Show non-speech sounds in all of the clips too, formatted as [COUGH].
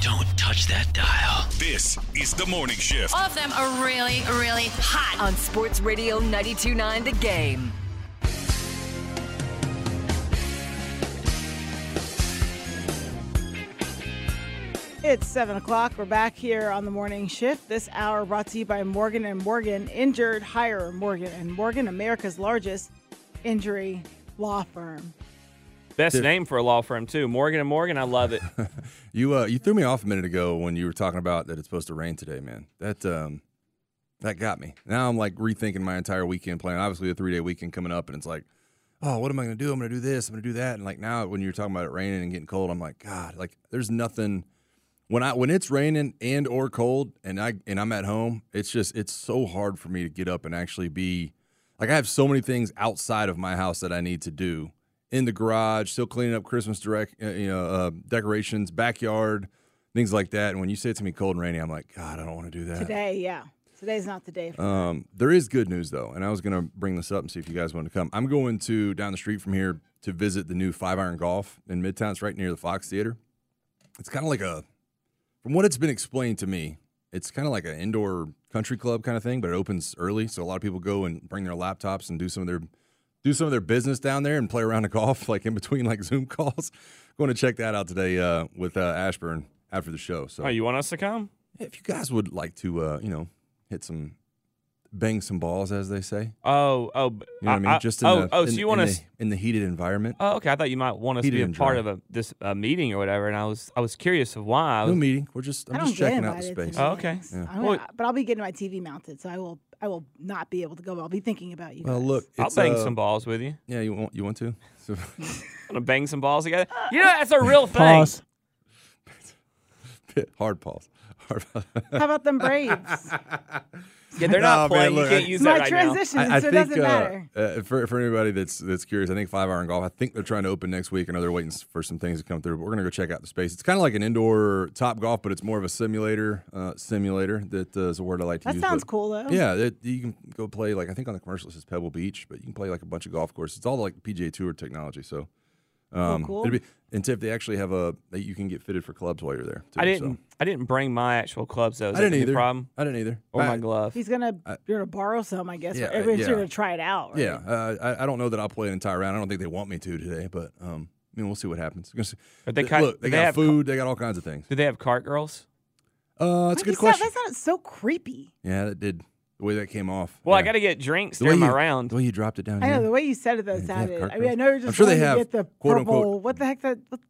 Don't touch that dial. This is the morning shift. All of them are really, really hot. on Sports Radio 92.9 The Game. It's seven o'clock. We're back here on the morning shift. This hour brought to you by Morgan and Morgan. Injured hire Morgan and Morgan, America's largest injury law firm. Best name for a law firm too, Morgan and Morgan. I love it. [LAUGHS] You uh, you threw me off a minute ago when you were talking about that it's supposed to rain today, man. That um that got me. Now I'm like rethinking my entire weekend plan. Obviously, a three day weekend coming up, and it's like, oh, what am I going to do? I'm going to do this. I'm going to do that. And like now, when you're talking about it raining and getting cold, I'm like, God, like there's nothing. When I when it's raining and or cold, and I and I'm at home, it's just it's so hard for me to get up and actually be like I have so many things outside of my house that I need to do in the garage, still cleaning up Christmas direct, uh, you know, uh, decorations, backyard, things like that. And when you say it to me cold and rainy, I'm like, God, I don't want to do that. Today, yeah. Today's not the day for Um, there is good news though, and I was going to bring this up and see if you guys want to come. I'm going to down the street from here to visit the new Five Iron Golf in Midtown. It's right near the Fox Theater. It's kind of like a, from what it's been explained to me, it's kind of like an indoor country club kind of thing, but it opens early, so a lot of people go and bring their laptops and do some of their do some of their business down there and play around the golf, [LAUGHS] like in between like Zoom [LAUGHS] calls. going to check that out today uh, with uh, Ashburn after the show. So Oh, you want us to come? if you guys would like to, uh, you know, hit some, bang some balls, as they say. Oh, oh, You know what I mean? Just in oh, the, oh, in, so you want the, us? in the heated environment. Oh, okay. I thought you might want us to be a part dry. of a this uh, meeting or whatever, and I was I was curious of why. I no meeting. We're just I'm I just checking out the space. Oh, okay. meetings. Yeah. I'm Well- but I'll be getting my TV mounted, so I will. I will not be able to go. But I'll be thinking about you. Well, guys. look, I'll bang uh, some balls with you. Yeah, you want you want to? So, [LAUGHS] Want to bang some balls together? You know that's a real thing. hard pause. Hard pause. How about them [LAUGHS] Braves? Yeah, they're [LAUGHS] No, not man, playing. look, you can't I- use It's that my right transition, I, I so it think doesn't uh, matter. uh, for for anybody that's that's curious, I think Five Iron Golf. I think they're trying to open next week. I know they're waiting for some things to come through. But we're gonna go check out the space. It's kind of like an indoor top golf, but it's more of a simulator. Uh, simulator that uh, is a word I like to That use. That sounds but- cool though. Yeah, it, you can go play like I think on the commercial it says Pebble Beach, but you can play like a bunch of golf courses. It's all like PGA Tour technology. So, um, cool. it'd be and Tiff, they actually have a that you can get fitted for clubs while you're there. Too. I didn't. So. I didn't bring my actual clubs though. Is I that didn't either. Problem I didn't either. or I- my glove? He's gonna I- you're gonna borrow some, I guess. Yeah, Yeah, everybody's yeah. gonna try it out. Right? Yeah, uh, I, I don't know that I'll play an entire round. I don't think they want me to today, but um, I mean, we'll see what happens. We're gonna see- But they Th- kind- look, they they got have food, they got all kinds of things. Do they have cart girls? Uh, it's a good you said, question. That sounded so creepy. Yeah, that did the way that came off. Well, I got to get drinks the way during my you, round. The way you dropped it down I know here. the way you said it though Yeah, they have sounded. I mean, I know you're I'm just sure they have, get the quote, purple. unquote- What the heck? That what,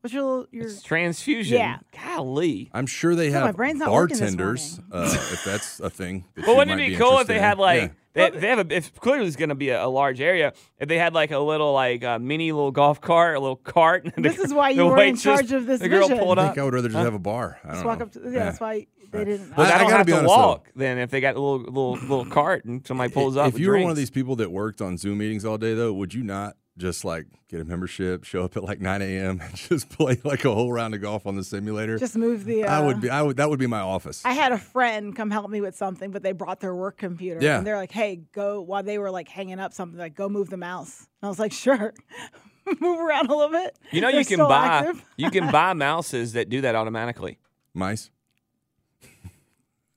what's your little- your? It's transfusion. Yeah. Golly. I'm sure they have brain's not bartenders, uh, if that's a thing. That Well, wouldn't it be be cool if they interested had like Yeah. they, they have a if clearly it's going to be a, a large area if they had like a little like uh, mini little golf cart a little cart [LAUGHS] and This the, is why you were in waitress- charge of this the girl vision. pulled I think I would rather just have a bar. I Just walk know. up to. Yeah, that's why they didn't. But I- I, I don't gotta have be to honest, though. walk then if they got a little little little cart and somebody pulls up If with you were one of these people that worked on Zoom meetings all day, though, would you not just like get a membership, show up at like 9 a.m. and [LAUGHS] just play like a whole round of golf on the simulator? Just move the. Uh, I would be. I would. That would be my office. I had a friend come help me with something, but they brought their work computer. Yeah. And they're like, hey, go, while they were like hanging up something, like, go move the mouse. And I was like, sure. [LAUGHS] move around a little bit. you know They're you can buy you can buy mouses that do that automatically. Mice.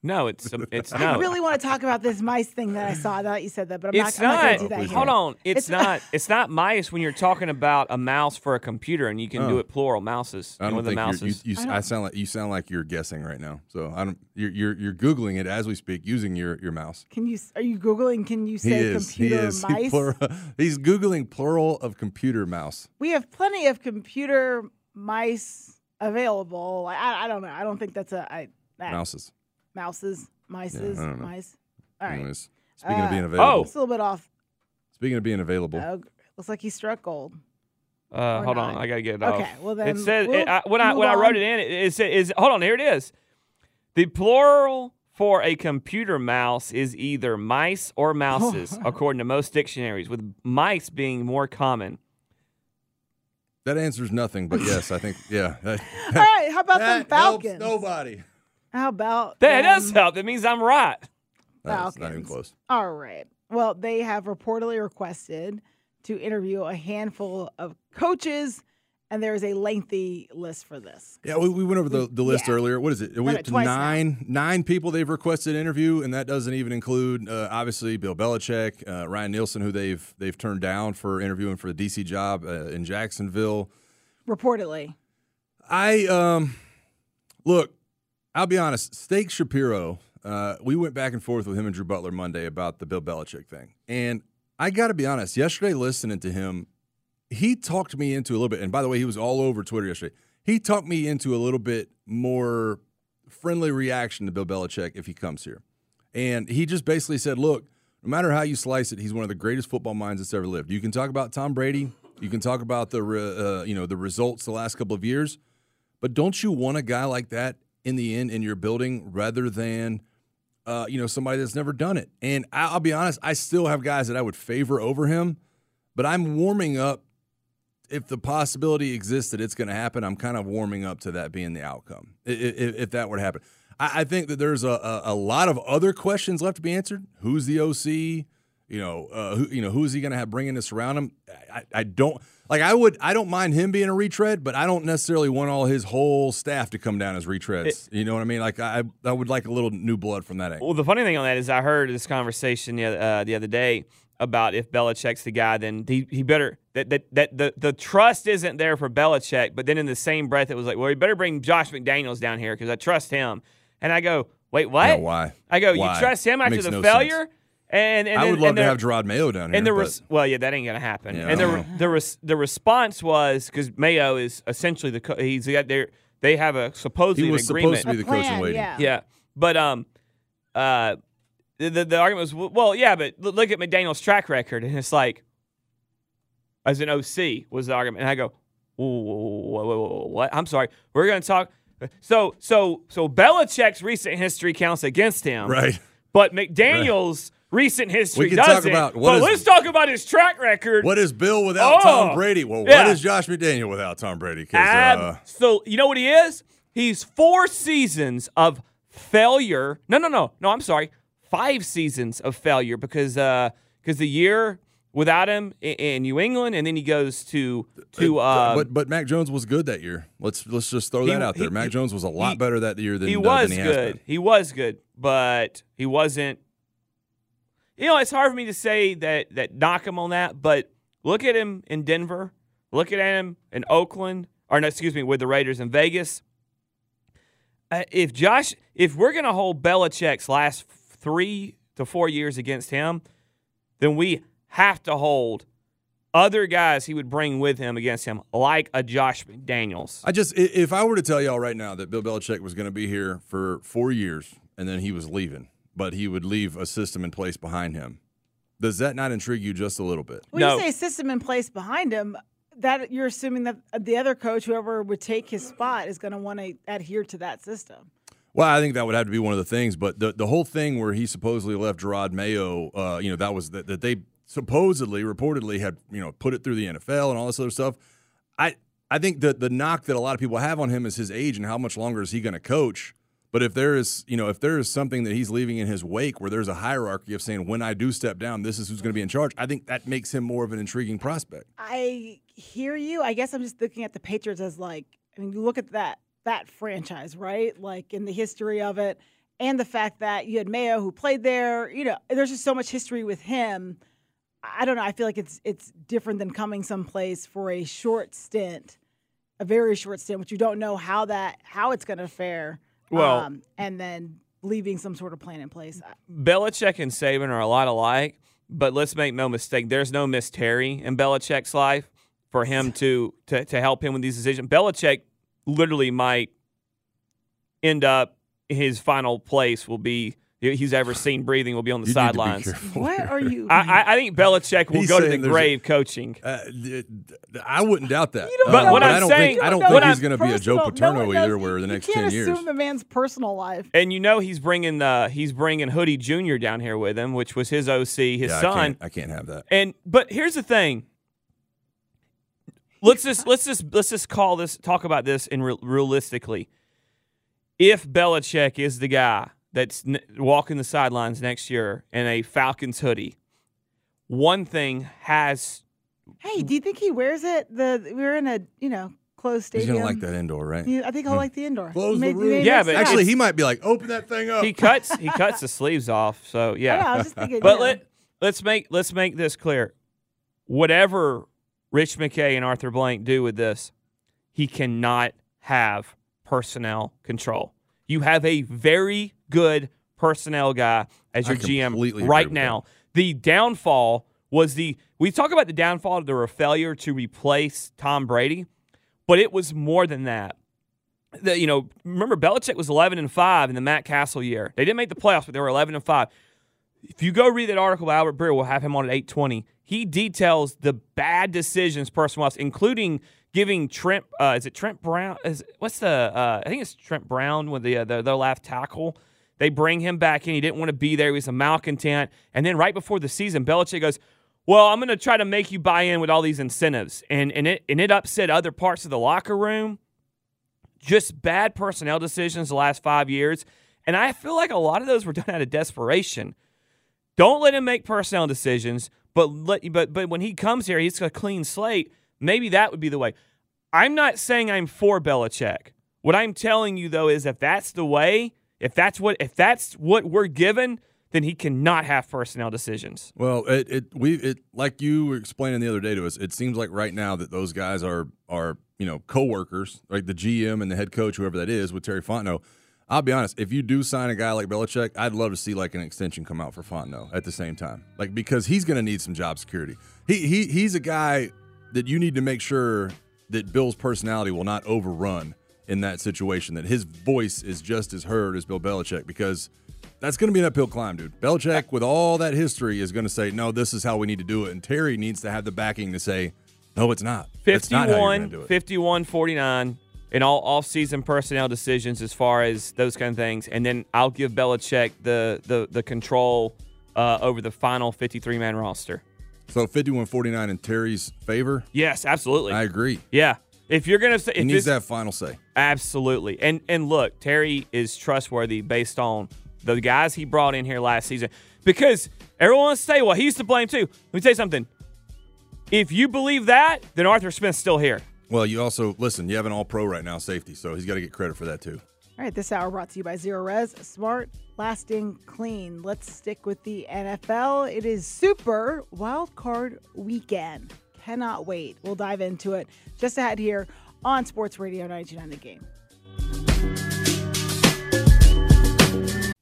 No, it's it's [LAUGHS] no. I really want to talk about this mice thing that I saw. Now that you said that, but I'm It's not. I'm not going not. to do that here. hold on. It's, It's- not. [LAUGHS] It's not mice when you're talking about a mouse for a computer, and you can do Oh. it plural mouses. I don't with the think you're, mouses. you, you, I, sound like you sound like you're guessing right now. So I don't. You're you're, you're googling it as we speak using your, your mouse. Can you? Are you googling? Can you He say is. He computer is. [LAUGHS] He mice? plura- he's googling plural of computer mouse. we have plenty of computer mice available. I, I, I don't know. I don't think that's a I, that, Mouses. Mouses, mices, I don't know. mice. All right, Anyways, speaking of Uh, being available. it's a little bit off. Speaking of being available. Oh, looks like he struck gold. Uh, Or hold on, not. I gotta get it off. Okay, well then it says we'll it, I, when I move when I wrote it in, it, it said is hold on here it is. The plural for a computer mouse is either mice or mouses, [LAUGHS] according to most dictionaries, with mice being more common. That answers nothing, but yes, I think yeah. That, [LAUGHS] All right, how about them that helps Falcons? nobody. How about That them does help. That means I'm right. That's not even close. All right. Well, they have reportedly requested to interview a handful of coaches, and there is a lengthy list for this. Yeah, we, we went over the, the list Yeah. earlier. What is it? Are we up to twice now. nine nine people they've requested interview, and that doesn't even include uh, obviously Bill Belichick, uh, Ryan Nielsen, who they've they've turned down for interviewing for the DC job uh, in Jacksonville. Reportedly. I um look, I'll be honest. Steak Shapiro, uh, we went back and forth with him and Drew Butler Monday about the Bill Belichick thing, and I got to be honest. Yesterday, listening to him, he talked me into a little bit. And by the way, he was all over Twitter yesterday. He talked me into a little bit more friendly reaction to Bill Belichick if he comes here, and he just basically said, "Look, no matter how you slice it, he's one of the greatest football minds that's ever lived. You can talk about Tom Brady, you can talk about the uh, you know the results the last couple of years, but don't you want a guy like that in the end in your building rather than uh, you know somebody that's never done it? And I'll be honest, I still have guys that I would favor over him, but I'm warming up. If the possibility exists that it's going to happen, I'm kind of warming up to that being the outcome. If, if that were to happen, I, think that there's a, a lot of other questions left to be answered. Who's the OC? You know, uh, who you know who's he going to have bringing this around him? I, I don't like. I would. I don't mind him being a retread, but I don't necessarily want all his whole staff to come down as retreads. you know what I mean? Like I, I would like a little new blood from that angle. Well, the funny thing on that is I heard this conversation the, oth- uh, the other day about if Belichick's the guy, then he, he better that, that that the the trust isn't there for Belichick. But then in the same breath, it was like, well, he better bring Josh McDaniels down here because I trust him. And I go, wait, what? Yeah, why? I go, Why? you trust him after the no failure? sense. And, and I then- would love and to there- have Jerod Mayo down here. and the but- res- well, yeah, that ain't gonna happen. Yeah, and I the don't the res- the response was because Mayo is essentially the co- he's got their they have a supposedly he an was agreement. supposed to be the A coach in waiting. yeah. Yeah, but um, uh, the, the the argument was well, yeah, but look at McDaniel's track record, and it's like, as an OC was the argument, and I go, "Whoa, what? I'm sorry, we're gonna talk. So so so Belichick's recent history counts against him, Right. But McDaniel's recent history we can talk doesn't. about what but is- let's talk about his track record. What is Bill without Oh, Tom Brady? Well, yeah. what is Josh McDaniel without Tom Brady? Uh, so you know what he is? He's four seasons of failure. No, no, no, no. I'm sorry, five seasons of failure because because the year without him in, in New England, and then he goes to to. Uh, but but Mac Jones was good that year. Let's let's just throw He- that out there. he- Mac Jones was a lot he- better that year than he uh, was than good. He was good, but he wasn't. You know, it's hard for me to say that that knock him on that, but look at him in Denver. Look at him in Oakland, or no, excuse me, with the Raiders in Vegas. Uh, if Josh, if we're gonna hold Belichick's last three to four years against him, then we have to hold other guys he would bring with him against him, like a Josh McDaniels. I just if I were to tell y'all right now that Bill Belichick was going to be here for four years and then he was leaving, but he would leave a system in place behind him. Does that not intrigue you just a little bit? When No. you say system in place behind him, that you're assuming that the other coach, whoever would take his spot, is going to want to adhere to that system. Well, I think that would have to be one of the things, but the the whole thing where he supposedly left Jerod Mayo, uh, you know, that was that, that they supposedly, reportedly had, you know, put it through the NFL and all this other stuff. I I think that the knock that a lot of people have on him is his age and how much longer is he going to coach. But if there is, you know, if there is something that he's leaving in his wake where there's a hierarchy of saying when I do step down, this is who's going to be in charge, I think that makes him more of an intriguing prospect. I hear you. I guess I'm just looking at the Patriots as like, I mean, you look at that that franchise, right? Like in the history of it, and the fact that you had Mayo who played there. You know, there's just so much history with him. I don't know. I feel like it's it's different than coming someplace for a short stint, a very short stint, which you don't know how that how it's going to fare. Well- um, and then leaving some sort of plan in place. Belichick and Saban are a lot alike, but let's make no mistake. There's no Miss Terry in Belichick's life for him [LAUGHS] to, to to help him with these decisions. Belichick literally might end up his final place will be he's ever seen breathing will be on the You need to be sidelines. careful What are you? I, I- I think Belichick will He's go to the saying there's a- grave coaching. Uh, th- th- I wouldn't doubt that. You don't But know what but I'm I don't saying- think I don't know think he's going to be a Joe Personal- no Paterno one either. knows- Where the you next can't ten years. assume the man's personal life. And you know he's bringing uh, he's bringing Hoodie Jr. down here with him, which was his OC, his yeah, I son. can't, I can't have that. And but here's the thing. Let's just let's just let's just call this talk about this in real, realistically. If Belichick is the guy that's n- walking the sidelines next year in a Falcons hoodie, one thing has Hey, do you think he wears it? The we're in a you know closed stadium. He's stadium. going to like that indoor, right? He- I think he'll hmm. like the indoor. Close He the may- room. Yeah, but. Actually, he might be like, open that thing up. he cuts he cuts the sleeves off. So [LAUGHS] yeah, yeah I was just thinking. but you know. let let's make let's make this clear. Whatever Rich McKay and Arthur Blank do with this, he cannot have personnel control. You have a very good personnel guy as your GM right now. The downfall was the we talk about the downfall of the failure to replace Tom Brady, but it was more than that. The, you know, remember Belichick was 11 and 5 in the Matt Cassel year. They didn't make the playoffs, but they were 11 and 5. If you go read that article by Albert Breer, we'll have him on at 820. He details the bad decisions person was, including giving Trent, uh, is it Trent Brown? Is what's the? Uh, I think it's Trent Brown with the uh, the, left tackle. They bring him back in. He didn't want to be there. He was a malcontent. And then right before the season, Belichick goes, "Well, I'm going to try to make you buy in with all these incentives," and and it and it upset other parts of the locker room. Just bad personnel decisions the last five years, and I feel like a lot of those were done out of desperation. Don't let him make personnel decisions, but let but but when he comes here, he's a clean slate. Maybe that would be the way. I'm not saying I'm for Belichick. What I'm telling you though is if that's the way, if that's what if that's what we're given, then he cannot have personnel decisions. Well, it, it we it like you were explaining the other day to us. It seems like right now that those guys are are you know coworkers, like the GM and the head coach, whoever that is, with Terry Fontenot. I'll be honest. If you do sign a guy like Belichick, I'd love to see like an extension come out for Fontenot at the same time, like because he's going to need some job security. He he he's a guy that you need to make sure that Bill's personality will not overrun in that situation. That his voice is just as heard as Bill Belichick because that's going to be an uphill climb, dude. Belichick, with all that history, is going to say, no, this is how we need to do it. And Terry needs to have the backing to say, no, it's not. It's not how you're gonna 51, 51, 49 in all off-season personnel decisions as far as those kind of things. And then I'll give Belichick the the, the control uh, over the final 53-man roster. So 51 49 in Terry's favor. Yes, absolutely. I agree. yeah. If you're going to say He needs that final say. Absolutely. And and look, Terry is trustworthy based on the guys he brought in here last season. Because everyone wants to say, well, he's to blame too. Let me tell you something. If you believe that, then Arthur Smith's still here. Well, you also, listen, you have an all pro right now, safety. So he's got to get credit for that, too. All right, this hour brought to you by Zerorez. Smart, lasting, clean. Let's stick with the NFL. It is Super Wild Card Weekend. Cannot wait. We'll dive into it just ahead here on Sports Radio 99 The Game.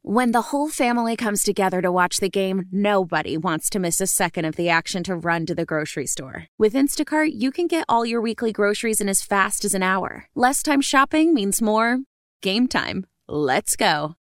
When the whole family comes together to watch the game, nobody wants to miss a second of the action to run to the grocery store. With Instacart, you can get all your weekly groceries in as fast as an hour. Less time shopping means more game time. Let's go.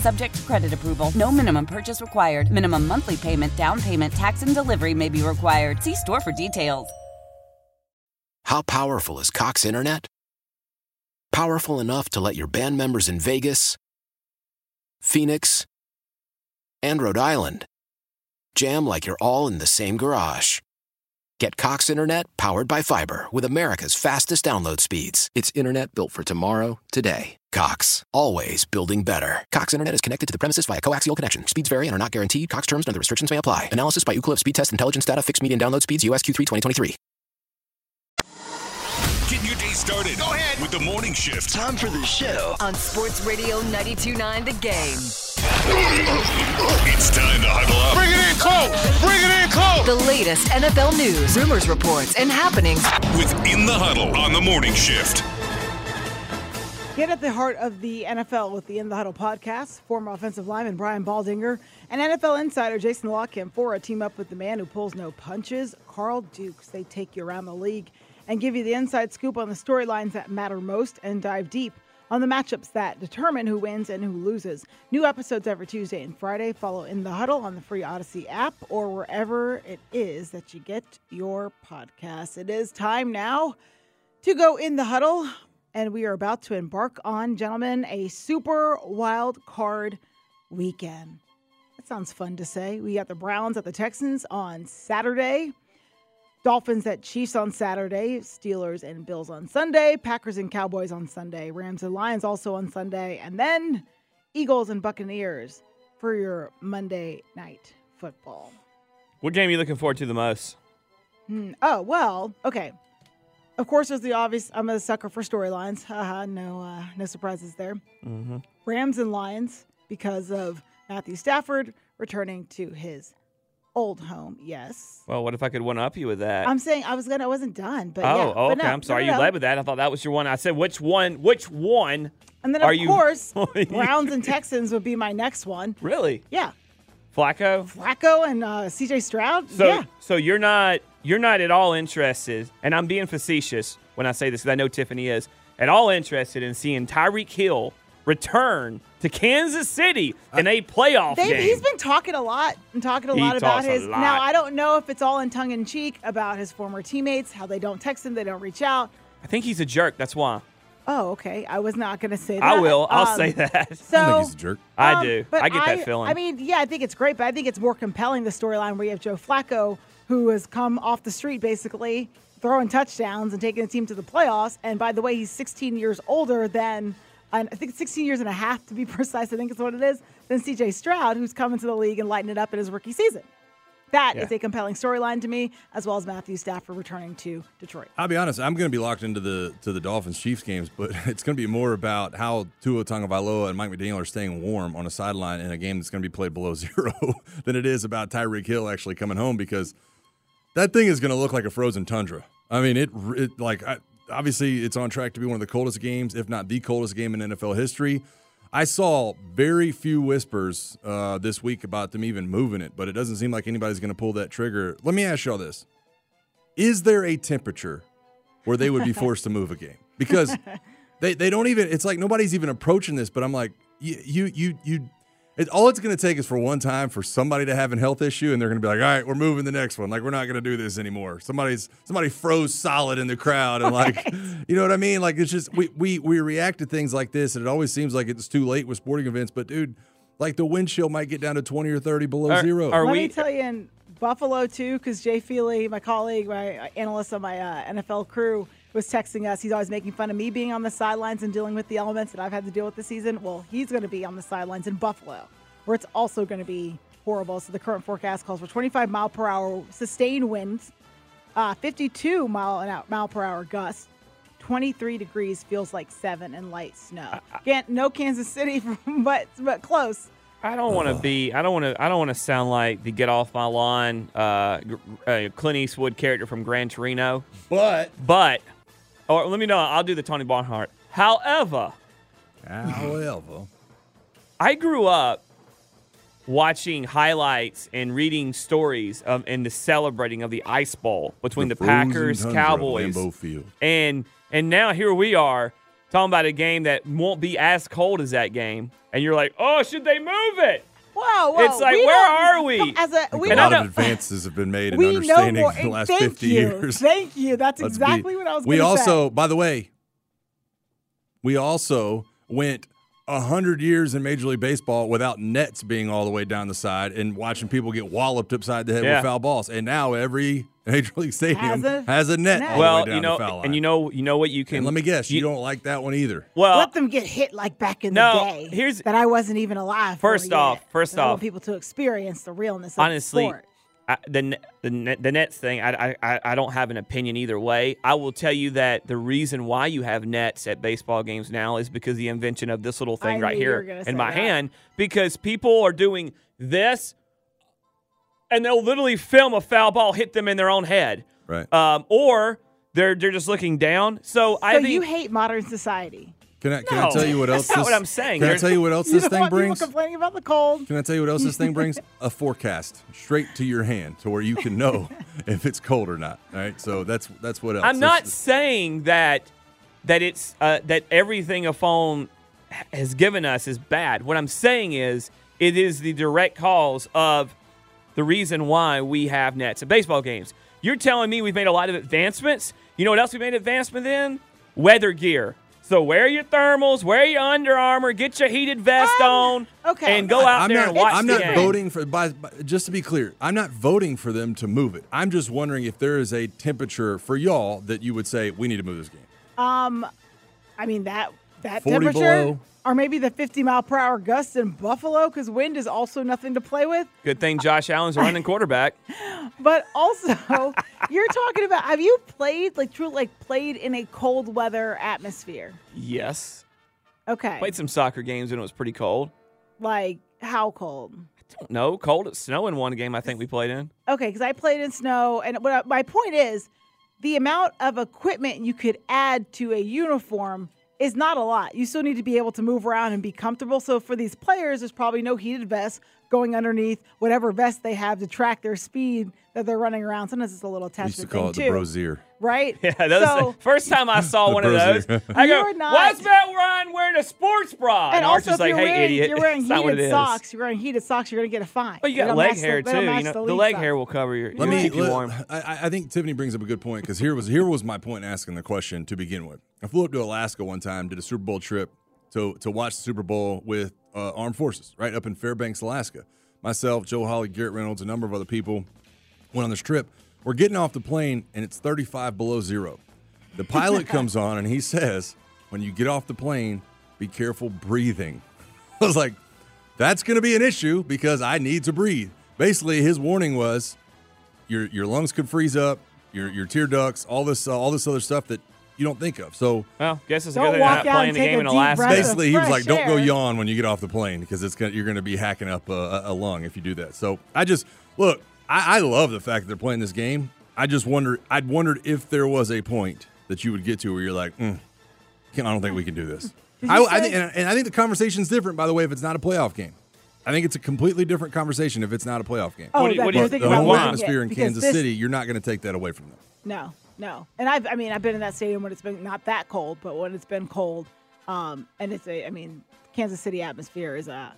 Subject to credit approval. No minimum purchase required. Minimum monthly payment, down payment, tax, and delivery may be required. See store for details. How powerful is Cox Internet? Powerful enough to let your band members in Vegas, Phoenix, and Rhode Island. Jam like you're all in the same garage. Get Cox Internet powered by fiber with America's fastest download speeds. It's internet built for tomorrow, today. Cox, always building better. Cox Internet is connected to the premises via coaxial connection. Speeds vary and are not guaranteed. Cox terms and other restrictions may apply. Analysis by Ookla of Speed Test Intelligence Data. Fixed median download speeds. USQ3 2023. Get your day started. Go ahead with the morning shift. Time for the show on Sports Radio 92.9 The Game. It's time to huddle up. Bring it in close. Bring it in close. The latest NFL news, rumors, reports, and happenings with In the Huddle on the morning shift. Get at the heart of the NFL with the In the Huddle podcast. Former offensive lineman Brian Baldinger and NFL insider Jason La Canfora team up with the man who pulls no punches, Carl Dukes. They take you around the league and give you the inside scoop on the storylines that matter most and dive deep on the matchups that determine who wins and who loses. New episodes every Tuesday and Friday. Follow In the Huddle on the free Odyssey app or wherever it is that you get your podcasts. It is time now to go in the huddle, and we are about to embark on, gentlemen, a super wild card weekend. That sounds fun to say. We got the Browns at the Texans on Saturday. Dolphins at Chiefs on Saturday, Steelers and Bills on Sunday, Packers and Cowboys on Sunday, Rams and Lions also on Sunday, and then Eagles and Buccaneers for your Monday night football. What game are you looking forward to the most? Hmm. Oh, well, okay. Of course, there's the obvious. I'm a sucker for storylines. Haha, no, uh, no surprises there. Mm-hmm. Rams and Lions because of Matthew Stafford returning to his old home. Yes. Well, what if I could one up you with that? I'm saying I was gonna. I wasn't done, but oh, yeah. oh, but okay. no, I'm sorry. no, no, You led with that. I thought that was your one. I said which one? Which one? And then of you- course, [LAUGHS] [LAUGHS] Browns and Texans would be my next one. Really? Yeah, Flacco? Flacco and uh, C.J. Stroud. So, yeah, so you're not you're not at all interested, and I'm being facetious when I say this because I know Tiffany is at all interested in seeing Tyreek Hill return to Kansas City in a playoff They've, game. he's been talking a lot and talking a He lot about his. lot. Now I don't know if it's all in tongue in cheek about his former teammates, how they don't text him, they don't reach out. I think he's a jerk. That's why. Oh, okay. I was not going to say that. I will. I'll Um, say that. So [LAUGHS] I think he's a jerk. I Um, do. but I get that feeling. I mean, yeah, I think it's great, but I think it's more compelling the storyline where you have Joe Flacco, who has come off the street basically throwing touchdowns and taking the team to the playoffs. And by the way, he's 16 years older than, and I think 16 years and a half to be [LAUGHS] precise. I think is what it is. Than C.J. Stroud, who's coming to the league and lighting it up in his rookie season. That is Yeah. a compelling storyline to me, as well as Matthew Stafford returning to Detroit. I'll be honest. I'm going to be locked into the to the Dolphins Chiefs games, but [LAUGHS] it's going to be more about how Tua Tagovailoa and Mike McDaniel are staying warm on a sideline in a game that's going to be played below [LAUGHS] zero than it is about Tyreek Hill actually coming home because that thing is going to look like a frozen tundra. I mean, it, it like I, obviously it's on track to be one of the coldest games, if not the coldest game in NFL history. I saw very few whispers uh, this week about them even moving it, but it doesn't seem like anybody's going to pull that trigger. Let me ask y'all this: Is there a temperature where they would be [LAUGHS] forced to move a game? Because [LAUGHS] they, they don't even. It's like nobody's even approaching this. But I'm like, you you you you. It, all it's going to take is for one time for somebody to have a health issue, and they're going to be like, "All right, we're moving the next one. Like, we're not going to do this anymore." Somebody's somebody froze solid in the crowd, and like, [LAUGHS] you know what I mean? Like, it's just we we we react to things like this, and it always seems like it's too late with sporting events. But dude, like the wind chill might get down to twenty or thirty below Are- zero. are Let we- me tell you, in Buffalo too, because Jay Feely, my colleague, my analyst on my uh, NFL crew, was texting us. He's always making fun of me being on the sidelines and dealing with the elements that I've had to deal with this season. Well, he's going to be on the sidelines in Buffalo, where it's also going to be horrible. So the current forecast calls for 25 mile per hour sustained winds, uh, 52 mile an hour, mile per hour gusts. 23 degrees feels like seven and light snow. Can't no Kansas City, [LAUGHS] but but close. I don't want to be. I don't want to. I don't want to sound like the get off my lawn uh, uh, Clint Eastwood character from Gran Torino. But But, or let me know. I'll do the Tony Barnhart. However, however, I grew up watching highlights and reading stories of and the celebrating of the Ice Bowl between the, frozen Packers, Cowboys, Lambeau Field. and and now here we are talking about a game that won't be as cold as that game, and you're like, oh, should they move it? Whoa, whoa. It's like, we where are we? [LAUGHS] As a, we a lot of advances have been made in we know understanding more. the last Thank 50 you. years. Thank you. That's Let's be- exactly what I was We gonna also, say. by the way, we also went a hundred years in Major League Baseball without nets being all the way down the side and watching people get walloped upside the head Yeah. with foul balls. And now every Major League Stadium Has has a a, net. net. all the way well, down you know, the foul line. and you know, you know what you can. And let me guess, you, don't like that one either. Well, Let them get hit like back in No, the day. here's- that I wasn't even alive. for First yet. off- first I want off- people to experience the realness of honestly, the sport. I, the the the Nets thing, I, I I don't have an opinion either way. I will tell you that the reason why you have nets at baseball games now is because the invention of this little thing I right knew you were here in my that. hand. Because people are doing this, and they'll literally film a foul ball hit them in their own head, Right. um, or they're they're just looking down. So, I So think you hate modern society. Can I, can I tell you what else? that's not this, what I'm saying. Can I tell you what else You this thing brings? complaining about the cold. Can I tell you what else this thing brings? [LAUGHS] A forecast straight to your hand, to where you can know [LAUGHS] if it's cold or not. All right, so that's that's what else. I'm not is- saying that that it's uh, that everything a phone has given us is bad. What I'm saying is it is the direct cause of the reason why we have nets at baseball games. You're telling me we've made a lot of advancements. You know what else we made advancement in? Weather gear. So wear your thermals, wear your Under Armour, get your heated vest on, okay. and go out I'm there not, and watch I'm the not game. voting for. By, by- just to be clear, I'm not voting for them to move it. I'm just wondering if there is a temperature for y'all that you would say we need to move this game. Um, I mean that that 40 temperature, below. or maybe the 50 mile per hour gusts in Buffalo, because wind is also nothing to play with. Good thing Josh Allen's a running quarterback. [LAUGHS] But also, [LAUGHS] you're talking about have you played like true like played in a cold weather atmosphere? Yes. Okay, Played some soccer games when it was pretty cold. like how cold? No, cold. It's snowing one game I think we played in. Okay, because I played in snow, and what I- my point is, the amount of equipment you could add to a uniform is not a lot. You still need to be able to move around and be comfortable. So for these players, there's probably no heated vest going underneath whatever vest they have to track their speed that they're running around. Sometimes it's a little We used to call it thing the too, brosier. right? [LAUGHS] Yeah, that was so, the first time I saw [LAUGHS] The one of those. I go, You're not- "Why's Matt Ryan wearing a sports bra?" and Archie's also, if like, you're, "Hey, wearing, idiot, you're wearing it's it heated is." socks, you're wearing heated socks, you're going to get a fine. Well, you got don't leg match the- hair too. You know, the the leg socks. hair will cover your. Let will me. keep you let- warm. I, I think Tiffany brings up a good point because here was here was my point asking the question to begin with. I flew up to Alaska one time, did a Super Bowl trip to to watch the Super Bowl with uh, Armed Forces, right up in Fairbanks, Alaska. Myself, Joe Holly, Garrett Reynolds, a number of other people went on this trip. We're getting off the plane and it's 35 below zero. The pilot [LAUGHS] comes on and he says, "When you get off the plane, be careful breathing." [LAUGHS] I was like, "That's going to be an issue because I need to breathe." Basically, his warning was, your your lungs could freeze up, your your tear ducts, all this uh, all this other stuff that you don't think of. So Well, guess it's a Don't good thing walk they're not out playing the game a in deep Alaska. basically, he was fresh like, "Don't go air. yawn when you get off the plane because it's gonna, you're going to be hacking up a, a, a lung if you do that." So I just look, I, I love the fact that they're playing this game. I just wonder, I'd wondered if there was a point that you would get to where you're like, mm, I don't think we can do this. I, you I think, and, and I think the conversation's different. By the way, if it's not a playoff game, I think it's a completely different conversation if it's not a playoff game. Oh, What do you- that what do you're you- the about home atmosphere in because Kansas this- City, you're not going to take that away from them. No, no. And I've, I mean, I've been in that stadium when it's been not that cold, but when it's been cold, um, and it's a, I mean, Kansas City atmosphere is uh,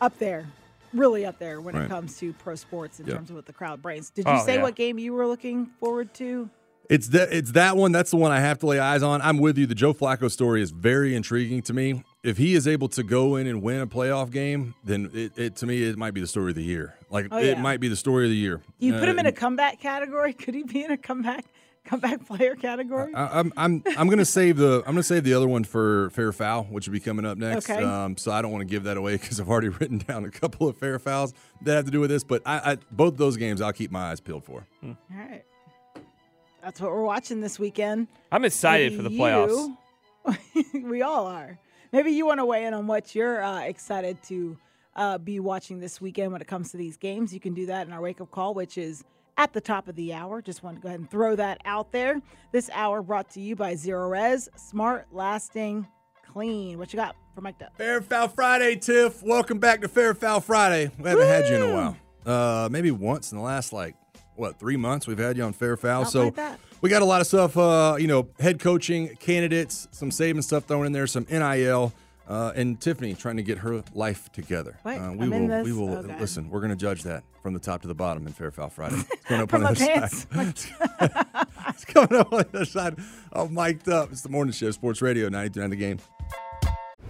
up there, really up there when Right. it comes to pro sports in Yep. terms of what the crowd brings. Did you Oh, say yeah. what game you were looking forward to? It's that it's that one. That's the one I have to lay eyes on. I'm with you. The Joe Flacco story is very intriguing to me. If he is able to go in and win a playoff game, then it, it to me it might be the story of the year. Like Oh, it might be the story of the year. You put him in Uh, a comeback category. [LAUGHS] Could he be in a comeback comeback player category? I, I'm I'm I'm gonna save the I'm gonna save the other one for fair foul, which will be coming up next. Okay. Um, so I don't want to give that away because I've already [LAUGHS] written down a couple of fair fouls that have to do with this. But I, I both those games I'll keep my eyes peeled for. All right. That's what we're watching this weekend. I'm excited for the playoffs. [LAUGHS] We all are. Maybe you want to weigh in on what you're uh, excited to uh, be watching this weekend when it comes to these games. You can do that in our wake up call, which is at the top of the hour. Just want to go ahead and throw that out there. This hour brought to you by Zerorez, smart, lasting, clean. What you got for Mike'd Up? Fair Foul Friday, Tiff. Welcome back to Fair Foul Friday. We haven't had you in a while. Uh, maybe once in the last like what three months we've had you on Fair Foul. Not so like we got a lot of stuff. Uh, you know, head coaching candidates, some saving stuff thrown in there, some NIL. Uh, and Tiffany trying to get her life together. Uh, we I'm will. in this? We will Okay. listen. We're going to judge that from the top to the bottom in Fair Foul Friday. [LAUGHS] It's going up From on the other pants. [LAUGHS] side. it's coming up on the other side of mic'd up. It's the morning shift, Sports Radio 92.9 The Game.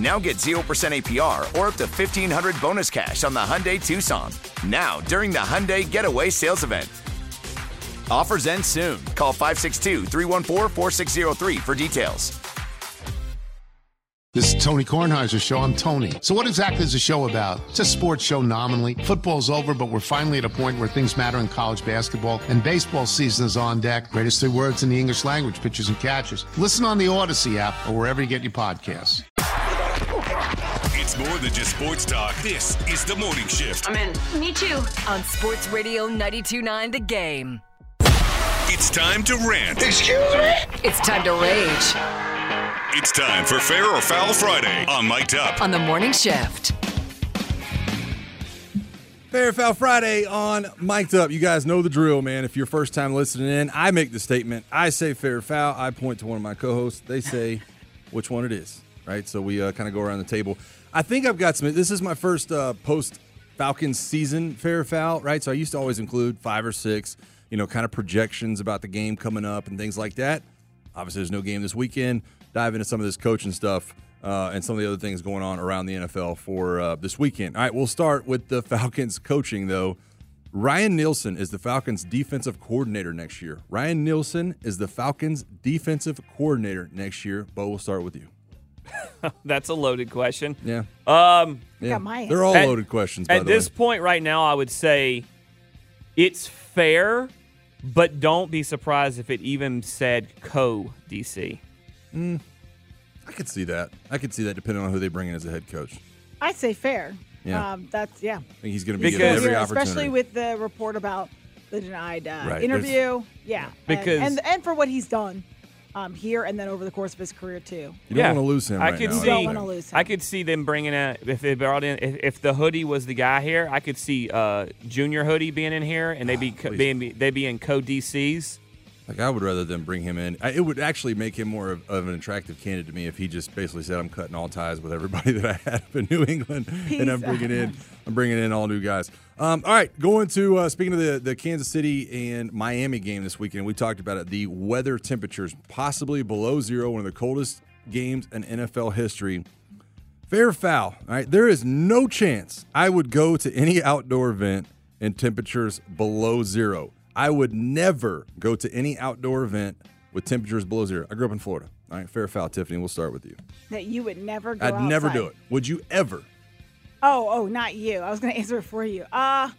Now get 0% APR or up to 1500 bonus cash on the Hyundai Tucson. Now, during the Hyundai Getaway Sales Event. Offers end soon. Call 562 314 4603 for details. This is Tony Kornheiser's show. I'm Tony. So, what exactly is the show about? It's a sports show nominally. Football's over, but we're finally at a point where things matter in college basketball, and baseball season is on deck. Greatest three words in the English language pitchers and catchers. Listen on the Odyssey app or wherever you get your podcasts. It's more than just sports talk. This is the morning shift. I'm in. Me too. On Sports Radio 92.9 The Game. It's time to rant. Excuse me? It's time to rage It's time for Fair or Foul Friday on Mic'd Up. on the morning shift. Fair or Foul Friday on Mic'd Up. You guys know the drill, man. If you're first time listening in, I make the statement. I say fair or foul. I point to one of my co-hosts. They say [LAUGHS] which one it is, right? So we uh, kind of go around the table. I think I've got some. This is my first uh, post Falcons season fair foul, right? So I used to always include five or six, you know, kind of projections about the game coming up and things like that. Obviously, there's no game this weekend. Dive into some of this coaching stuff uh, and some of the other things going on around the NFL for uh, this weekend. All right, we'll start with the Falcons coaching, though. Ryan Nielsen is the Falcons defensive coordinator next year. Ryan Nielsen is the Falcons defensive coordinator next year. Bo, we'll start with you. [LAUGHS] That's a loaded question. Yeah. Um, Yeah. got my They're all At- loaded questions, by At the this way. point right now, I would say it's fair, but don't be surprised if it even said co DC. I could see that. I could see that depending on who they bring in as a head coach. I'd say fair. Yeah. Um, that's yeah. I think he's going to be Because- given every opportunity. especially with the report about the denied uh, Right, interview. Yeah. And- Because- and, and for what he's done um, here and then over the course of his career too. you don't want to lose him I right could now. see. don't lose him. I could see them bringing in if they brought in if, if the hoodie was the guy here. I could see uh, Junior Hoodie being in here, and they be co- please. being they be in co DCs. Like I would rather them bring him in. I, it would actually make him more of, of an attractive candidate to me if he just basically said, "I'm cutting all ties with everybody [LAUGHS] that I had up in New England, and I'm bringing in, I'm bringing in all new guys." Um, all right, going to uh, speaking of the the Kansas City and Miami game this weekend, we talked about it. The weather temperatures possibly below zero, one of the coldest games in NFL history. Fair foul. All right, there is no chance I would go to any outdoor event in temperatures below zero. I would never go to any outdoor event with temperatures below zero. I grew up in Florida. All right, fair foul, Tiffany. We'll start with you. That you would never go I'd never do it. Would you ever? Oh, oh, not you. I was going [LAUGHS] to answer it for you. Uh,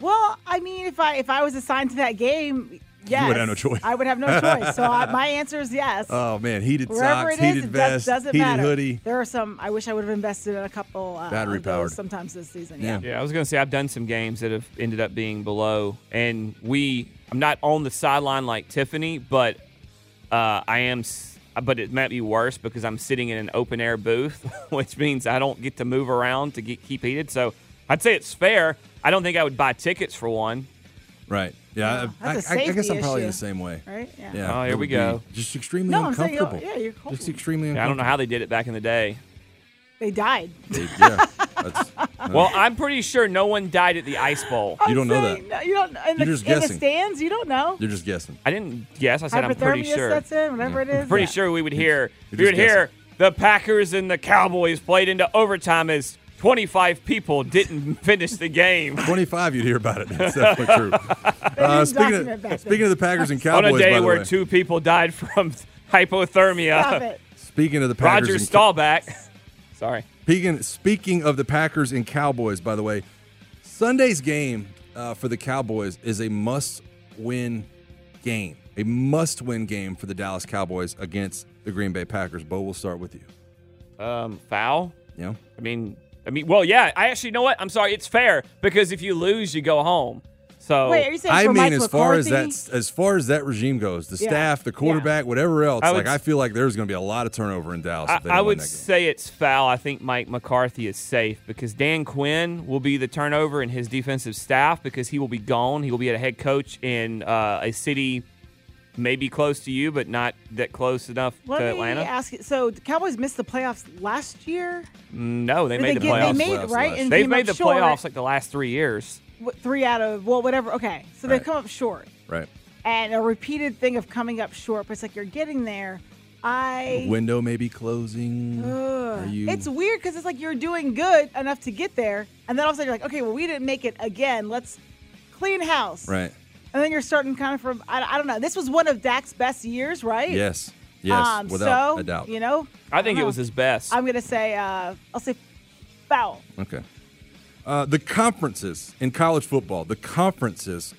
well, I mean, if I if I was assigned to that game, yes, you would have no choice. I would have no choice. So I, my [LAUGHS] answer is yes. Oh man, heated Wherever socks, it is, heated it vest, does, doesn't heated matter. hoodie. There are some. I wish I would have invested in a couple. Uh, Battery of powered. Sometimes this season. Yeah. Yeah. Yeah, I was gonna say I've done some games that have ended up being below, and we. I'm not on the sideline like Tiffany, but uh, I am. S- But it might be worse because I'm sitting in an open air booth, [LAUGHS] which means I don't get to move around to get, keep heated. So I'd say it's fair. I don't think I would buy tickets for one. Right. Yeah. I, That's a I- I guess safety I'm probably issue. the same way. Right? Yeah. Yeah. Oh, here we go. Just extremely No, I'm saying, oh, uncomfortable. yeah, you're cold. Just extremely Yeah, I don't know how they did it back in the day. They died. They- yeah. That's, [LAUGHS] Well, I'm pretty sure no one died at the Ice Bowl. You don't know that. no, you don't. In, the, You're just in the guessing. stands, you don't know. you're just guessing. I didn't guess. I said I'm pretty Hypothermia sure. sets in, whatever it is. Pretty yeah. sure we would hear You're we would just hear the Packers and the Cowboys played into overtime as 25 people didn't [LAUGHS] finish the game 25, you'd hear about it. [LAUGHS] That's definitely true. [LAUGHS] Uh, speaking, document of, back then. speaking of the Packers and Cowboys, on Cowboys, a day by the where way, two people died from hypothermia. Stop it. speaking of the Packers Roger and Staubach. Sorry. Speaking, speaking of the Packers and Cowboys, by the way, Sunday's game uh, for the Cowboys is a must-win game. A must-win game for the Dallas Cowboys against the Green Bay Packers. Bo, we'll start with you. Um, foul. Yeah. I mean, I mean, well, yeah. I actually you know what? I'm sorry. It's fair because if you lose, you go home. So Wait, are you saying I for mean, Mike as far as McCarthy? that as far as that regime goes, the Yeah. staff, the quarterback, whatever else, I would like I feel like there's going to be a lot of turnover in Dallas. I, if they I don't win would that game. say it's foul. I think Mike McCarthy is safe because Dan Quinn will be the turnover in his defensive staff because he will be gone. He will be a head coach in uh, a city maybe close to you, but not that close enough Let to me Atlanta. ask you. So the Cowboys missed the playoffs last year. No, they Did made they the get- they playoffs. made- Playoffs right, last and They've came made up the short. playoffs like the last three years. What, three out of well, whatever. Okay, so they've Right. come up short, right. and a repeated thing of coming up short. But it's like you're getting there. I. Window may be closing. Are you? It's weird because it's like you're doing good enough to get there, and then all of a sudden you're like, okay, well, we didn't make it again. Let's clean house. right. And then you're starting kind of from I, I don't know. This was one of Dak's best years, right? Yes. Yes. Um, without so, a doubt. You know. I think don't it was his best. I'm gonna say uh, I'll say foul. Okay. Uh, the conferences in college football, the conferences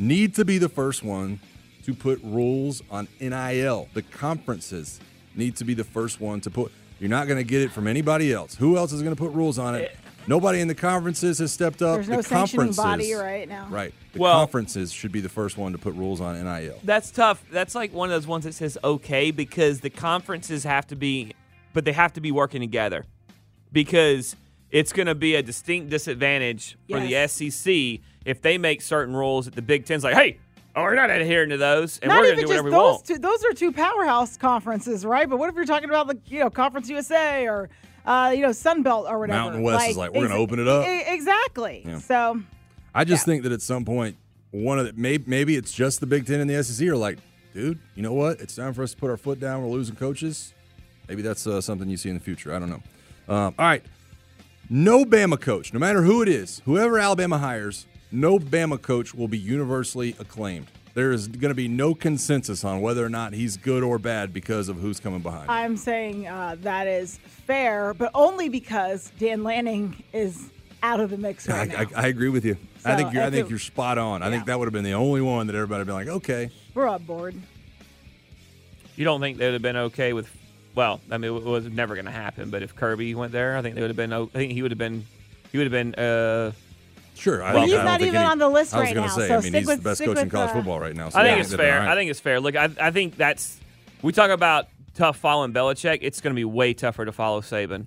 need to be the first one to put rules on NIL. The conferences need to be the first one to put. You're not going to get it from anybody else. Who else is going to put rules on it? Nobody in the conferences has stepped up. There's the no sanctioning conferences, body right now. Right. The Well- conferences should be the first one to put rules on NIL. That's tough. That's like one of those ones that says okay because the conferences have to be, but they have to be working together because it's going to be a distinct disadvantage for Yes. the SEC if they make certain rules that the Big Ten's like, hey, oh, we're not adhering to those, and Not we're going to do just whatever we those want. two. Those are two powerhouse conferences, right? But what if you're talking about the you know Conference USA or uh, you know Sun Belt or whatever? Mountain West is like, we're gonna open it up. e- exactly. Yeah. So I just think that at some point, one of the maybe, maybe it's just the Big Ten and the SEC are like, dude, you know what? It's time for us to put our foot down. We're losing coaches. Maybe that's uh, something you see in the future. I don't know. Um, all right, no Bama coach, no matter who it is, whoever Alabama hires, no Bama coach will be universally acclaimed. There is going to be no consensus on whether or not he's good or bad because of who's coming behind. I'm saying uh, that is fair, but only because Dan Lanning is out of the mix I, now. I, I agree with you. I think you're. I think it- you're spot on. I think that would have been the only one that everybody would be like, okay. We're on board. You don't think they would have been okay with? Well, I mean, it was never going to happen. But if Kirby went there, I think they would have been. o- I think he would have been. He would have been. Uh, Sure. I, Well, he's don't even any- on the list I was right gonna now, Say, so I mean, he's with- the best coach in college uh, football right now. So I think yeah, it's fair. all right. I think it's fair. Look, I, I think that's. We talk about tough following Belichick. It's going to be way tougher to follow Saban.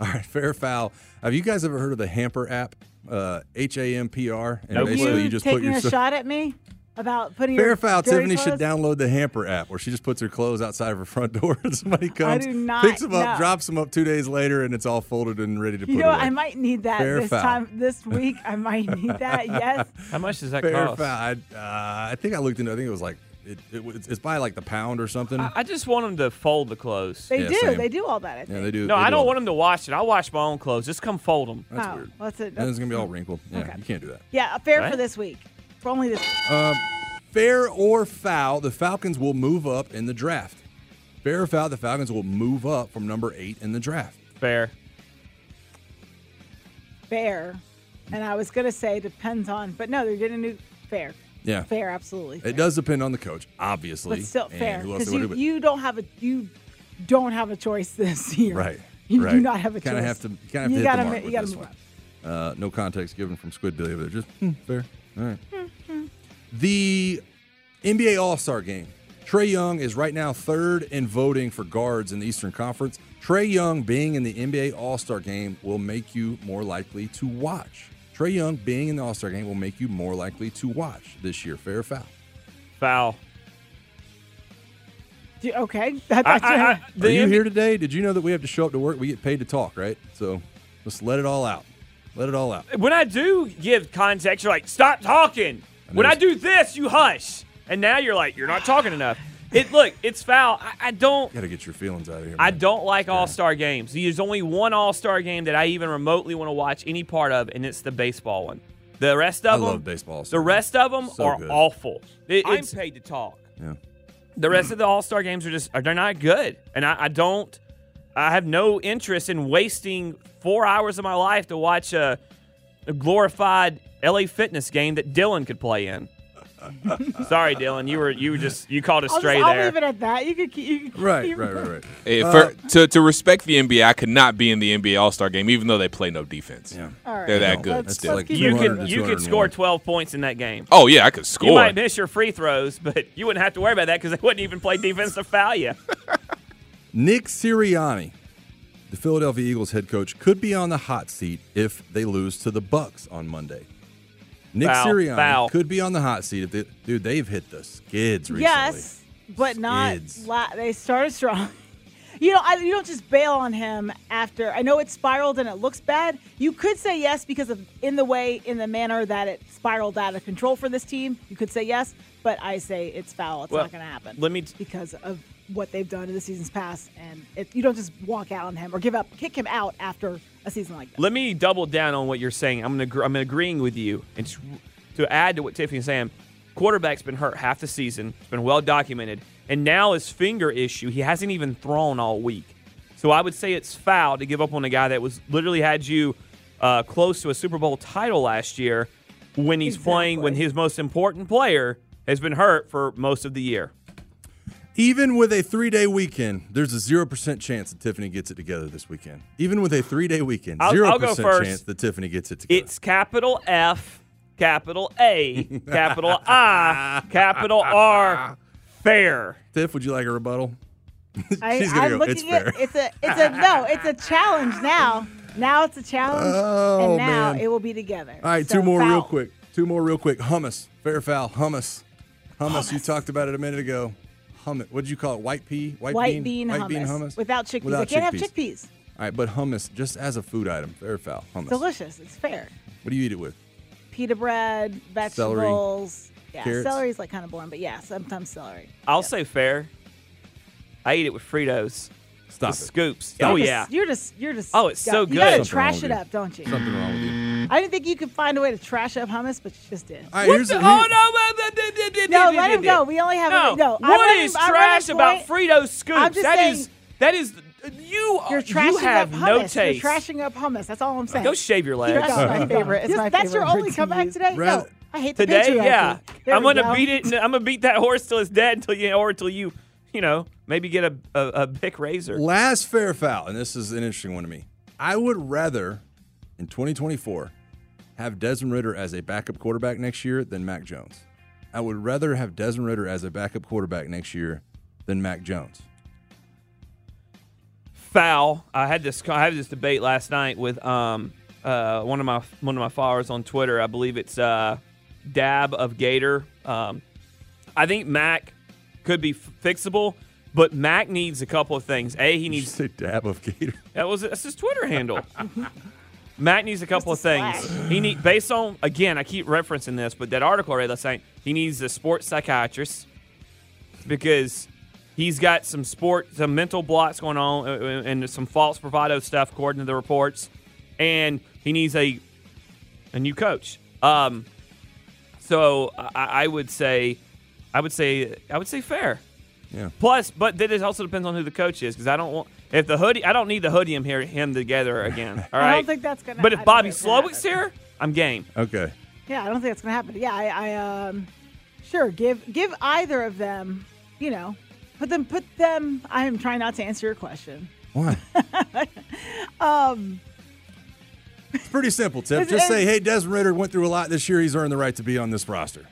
All right, fair foul. Have you guys ever heard of the Hampr app? Uh, H A M P R. And Nope. basically, you, you just taking put your a shot at me about putting Fair your foul. dirty Tiffany should download the Hampr app where she just puts her clothes outside of her front door and [LAUGHS] somebody comes, do not picks them up, know. drops them up two days later, and it's all folded and ready to You put know, away. I might need that Fair this foul. time this [LAUGHS] week. I might need that. Yes. How much does that Fair cost? foul. I, uh, I think I looked into. I think it was like it, it, was- it's by like the pound or something. I, I just want them to fold the clothes. They Yeah, do. same. They do all that. I think. yeah, they do. No, they I do don't want them to wash it. I'll wash my own clothes. Just come fold them. That's oh, weird. That's it. And it's gonna be all wrinkled. Yeah, Okay. you can't do that. Yeah, fair Right? for this week. For only this. Um, fair or foul, the Falcons will move up in the draft. Fair or foul, the Falcons will move up from number eight in the draft. Fair. fair. And I was gonna say depends on, but no, they're getting a new fair. Yeah. Fair, absolutely. fair. It does depend on the coach, obviously. but still and fair because you, do, but- you don't have a you don't have a choice [LAUGHS] this year. Right. You right. do not have a kinda choice. Have to, you kind of have You to gotta hit the ma- mark you with gotta this move one. Uh, no context given from Squid Squidbilly over there. Just hmm, fair. All right. Hmm, The NBA All Star game. Trae Young is right now third in voting for guards in the Eastern Conference. Trae Young being in the NBA All Star game will make you more likely to watch. Trae Young being in the All Star game will make you more likely to watch this year. Fair or foul? Foul. Do- Okay. That, I, that's I, I, the Are you NBA here today? Did you know that we have to show up to work? We get paid to talk, right? So let's let it all out. Let it all out. when I do give context, you're like, stop talking. When I do this, you hush. And now you're like, you're not talking enough. It look, it's foul. I, I don't Got to get your feelings out of here. I don't like All Star games. There's only one All Star game that I even remotely want to watch any part of, and it's the baseball one. The rest I of them, love baseball. the rest of them So are good. awful. It, I'm paid to talk. Yeah. the rest of the All Star games are just they're not good, and I, I don't. I have no interest in wasting four hours of my life to watch a, a glorified LA Fitness game that Dylan could play in. [LAUGHS] Sorry, Dylan. You were you were just you called a I'll, stray just, I'll leave it at that. You could keep. You could Right, keep- right, right, right. Hey, Uh, for, to to respect the NBA, I could not be in the NBA All Star game, even though they play no defense. Yeah, All right. they're that No, good let's- still. let's you could you could score 12 points in that game. Oh yeah, I could score. You might miss your free throws, but you wouldn't have to worry about that because they wouldn't even play defense to foul you. [LAUGHS] Nick Sirianni, the Philadelphia Eagles head coach, could be on the hot seat if they lose to the Bucs on Monday. Nick Foul, Sirianni foul. could be on the hot seat if they, dude. They've hit the skids recently. Yes, but not. La- they started strong. [LAUGHS] You know, I, you don't just bail on him after. I know it spiraled and it looks bad. You could say yes because of in the way, in the manner that it spiraled out of control for this team. You could say yes, but I say it's foul. It's Well, not going to happen. let me t- because of what they've done in the seasons past, and it, you don't just walk out on him or give up, kick him out after a season like that. Let me double down on what you're saying. I'm gonna I'm agreeing with you. And to add to what Tiffany's saying, quarterback's been hurt half the season. It's been well documented, and now his finger issue. He hasn't even thrown all week. So I would say it's foul to give up on a guy that was literally had you uh, close to a Super Bowl title last year when he's playing when his most important player has been hurt for most of the year. Even with a three day weekend, there's a 0% chance that Tiffany gets it together this weekend. Even with a three day weekend, I'll- 0% I'll go first. chance that Tiffany gets it together. It's capital F, capital A, capital I, capital R, fair. Tiff, would you like a rebuttal? [LAUGHS] I, She's gonna I'm go, looking "It's at fair." it's a it's a no, it's a challenge now. Now it's a challenge, Oh, and now man. it will be together. All right, So, two more real quick. Two more real quick. Hummus. Fair foul. Hummus. Hummus. You talked about it a minute ago. Hummus. What did you call it? White pea? White, White bean, White hummus. bean hummus? without chickpeas. Without I can't have chickpeas. chickpeas. All right, but hummus just as a food item. Fair foul. Hummus. Delicious. It's fair. What do you eat it with? Pita bread, vegetables. Yeah, carrots. celery's like kind of boring, but yeah, sometimes celery. I'll say fair. I eat it with Fritos. Stop the it. scoops. Stop oh yeah. You're just you're just. Oh, it's so good. You good. gotta Something trash it up, don't you? Something wrong with you. I didn't think you could find a way to trash up hummus, but you just did. All right, here's the, Oh here- no! No, let him go. We only have No. a no. I'm What running- is trash about point. Fritos scoops? I'm just That saying- is that is you. You're you trashing have up no taste. You're trashing up hummus. That's all I'm saying. Go shave your legs. Keep going. my [LAUGHS] favorite- it's Just- my That's your only word to comeback use. today. Rather- no, I hate the Today, patriarchy. yeah, There I'm gonna go. beat it. I'm gonna beat that horse till it's dead until you or until you, you know, maybe get a a, a pick razor. Last fair foul, and this is an interesting one to me. I would rather, in 2024, have Desmond Ridder as a backup quarterback next year than Mac Jones. I would rather have Desmond Ridder as a backup quarterback next year than Mac Jones. foul. I had this I had this debate last night with um uh one of my one of my followers on Twitter. I believe it's uh Dab of Gator. Um, I think Mac could be f- fixable, but Mac needs a couple of things. A, he You needs say dab of Gator. that was that's his Twitter handle. [LAUGHS] Mac needs a couple of things. He need based on again. I keep referencing this, but that article I read last night. He needs a sports psychiatrist because he's got some sport, some mental blocks going on, uh, uh, and some false bravado stuff according to the reports. And he needs a a new coach. Um, so I, I would say, I would say, I would say fair. Yeah. Plus, but that it also depends on who the coach is because I don't want if the hoodie. I don't need the hoodie him here him together again. [LAUGHS] All right. I don't think that's gonna. But if Bobby think Slowik's here, I'm game. Okay. Yeah, I don't think that's gonna happen. Yeah, I, I um, sure give give either of them. You know, put them put them. I am trying not to answer your question. Why? [LAUGHS] Um, It's pretty simple, Tiff. It's- Just say, hey, Desmond Ridder went through a lot this year. He's earned the right to be on this roster.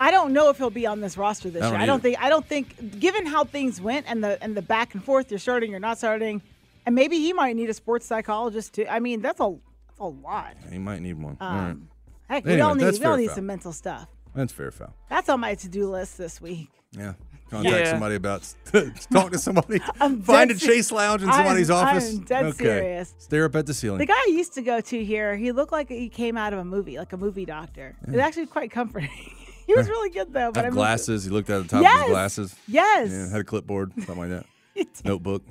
I don't know if he'll be on this roster this I don't year. I don't think. I don't think. Given how things went and the and the back and forth, you're starting, you're not starting, and maybe he might need a sports psychologist too. I mean, that's a that's a lot. He might need one. All right. Um, Heck, we Anyway, all need we all need foul. some mental stuff. That's fair foul. That's on my to do list this week. Yeah. Contact Yeah. somebody about [LAUGHS] talk to somebody. [LAUGHS] I'm Find a Chase Lounge in I am- somebody's I office. am dead okay. serious. Stare up at the ceiling. The guy I used to go to here, he looked like he came out of a movie, like a movie doctor. It was actually quite comforting. [LAUGHS] he was really good though. But Had I glasses. He looked at the top of his glasses. Yes. Yeah, had a clipboard, something like that. [LAUGHS] Notebook.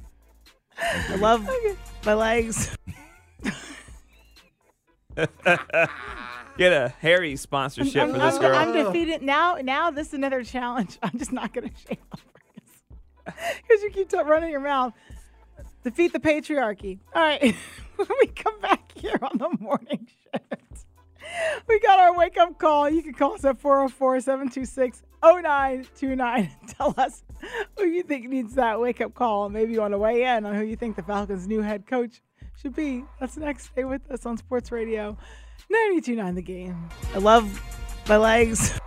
I love my legs. [LAUGHS] [LAUGHS] Get a Harry sponsorship I'm, for this I'm- girl. I'm defeated now. Now this is another challenge. I'm just not going to shave because you keep t- running your mouth. Defeat the patriarchy. All right. when we come back here on the morning shift, [LAUGHS] we got our wake up call. You can call us at 404 726 0929 and [LAUGHS] tell us who you think needs that wake up call. Maybe you want to weigh in on who you think the Falcons' new head coach should be. That's next. Stay with us on Sports Radio 929 The Game. I love my legs. [LAUGHS]